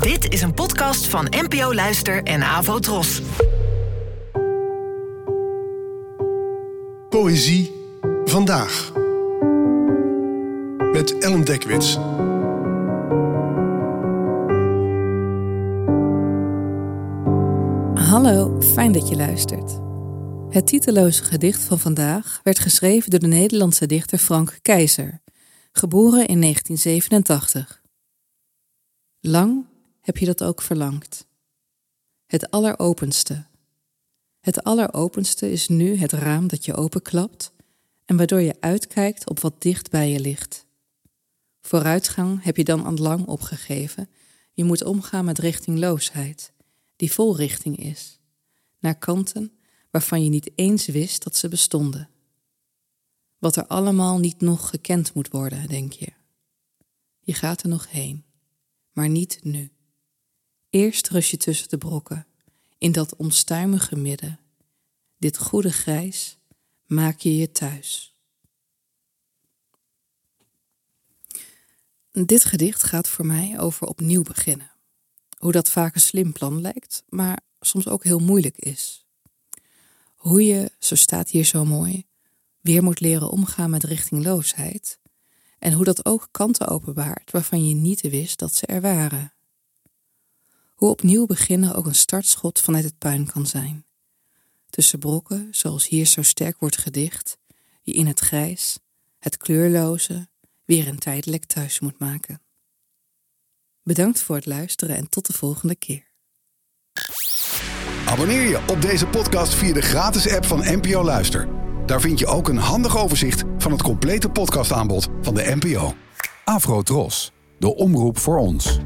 Dit is een podcast van NPO Luister en Avo Tros. Poëzie vandaag. Met Ellen Dekwits. Hallo, fijn dat je luistert. Het titeloze gedicht van vandaag werd geschreven door de Nederlandse dichter Frank Keizer, geboren in 1987. Lang heb je dat ook verlangd. Het alleropenste. Het alleropenste is nu het raam dat je openklapt en waardoor je uitkijkt op wat dicht bij je ligt. Vooruitgang heb je dan al lang opgegeven. Je moet omgaan met richtingloosheid, die vol richting is, naar kanten waarvan je niet eens wist dat ze bestonden. Wat er allemaal niet nog gekend moet worden, denk je. Je gaat er nog heen, maar niet nu. Eerst rust je tussen de brokken, in dat onstuimige midden. Dit goede grijs maak je je thuis. Dit gedicht gaat voor mij over opnieuw beginnen. Hoe dat vaak een slim plan lijkt, maar soms ook heel moeilijk is. Hoe je, zo staat hier zo mooi, weer moet leren omgaan met richtingloosheid. En hoe dat ook kanten openbaart waarvan je niet wist dat ze er waren. Hoe opnieuw beginnen ook een startschot vanuit het puin kan zijn. Tussen brokken, zoals hier zo sterk wordt gedicht, je in het grijs, het kleurloze, weer een tijdelijk thuis moet maken. Bedankt voor het luisteren en tot de volgende keer. Abonneer je op deze podcast via de gratis app van NPO Luister. Daar vind je ook een handig overzicht van het complete podcastaanbod van de NPO. Afro Tros, de omroep voor ons.